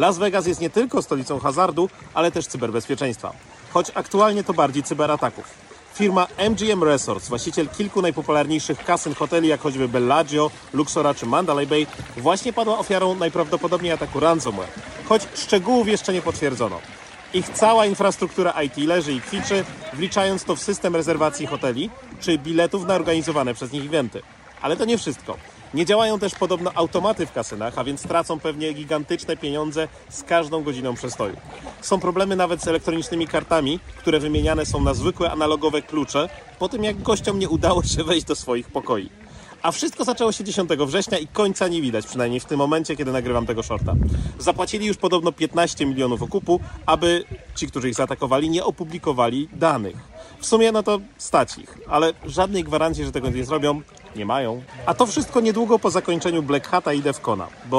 Las Vegas jest nie tylko stolicą hazardu, ale też cyberbezpieczeństwa. Choć aktualnie to bardziej cyberataków. Firma MGM Resorts, właściciel kilku najpopularniejszych kasyn hoteli, jak choćby Bellagio, Luxora czy Mandalay Bay, właśnie padła ofiarą najprawdopodobniej ataku ransomware. Choć szczegółów jeszcze nie potwierdzono. Ich cała infrastruktura IT leży i kwiczy, wliczając to w system rezerwacji hoteli czy biletów na organizowane przez nich eventy. Ale to nie wszystko. Nie działają też podobno automaty w kasynach, a więc tracą pewnie gigantyczne pieniądze z każdą godziną przestoju. Są problemy nawet z elektronicznymi kartami, które wymieniane są na zwykłe analogowe klucze, po tym jak gościom nie udało się wejść do swoich pokoi. A wszystko zaczęło się 10 września i końca nie widać, przynajmniej w tym momencie, kiedy nagrywam tego shorta. Zapłacili już podobno 15 milionów okupu, aby ci, którzy ich zaatakowali, nie opublikowali danych. W sumie no to stać ich, ale żadnej gwarancji, że tego nie zrobią, nie mają. A to wszystko niedługo po zakończeniu Black Hata i Defcona, bo